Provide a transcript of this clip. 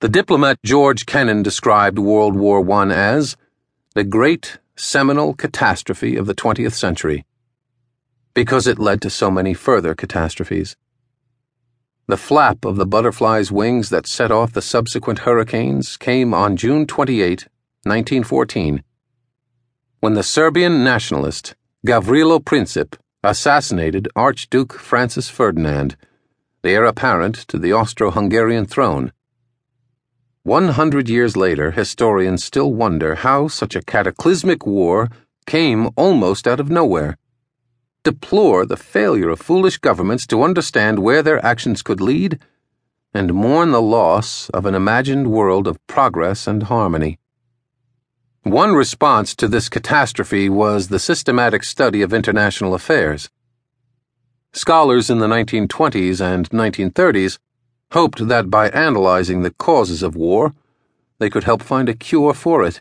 The diplomat George Kennan described World War I as the great seminal catastrophe of the 20th century because it led to so many further catastrophes. The flap of the butterfly's wings that set off the subsequent hurricanes came on June 28, 1914, when the Serbian nationalist Gavrilo Princip assassinated Archduke Francis Ferdinand, the heir apparent to the Austro Hungarian throne. One hundred years later, historians still wonder how such a cataclysmic war came almost out of nowhere. Deplore the failure of foolish governments to understand where their actions could lead, and mourn the loss of an imagined world of progress and harmony. One response to this catastrophe was the systematic study of international affairs. Scholars in the 1920s and 1930s hoped that by analyzing the causes of war, they could help find a cure for it.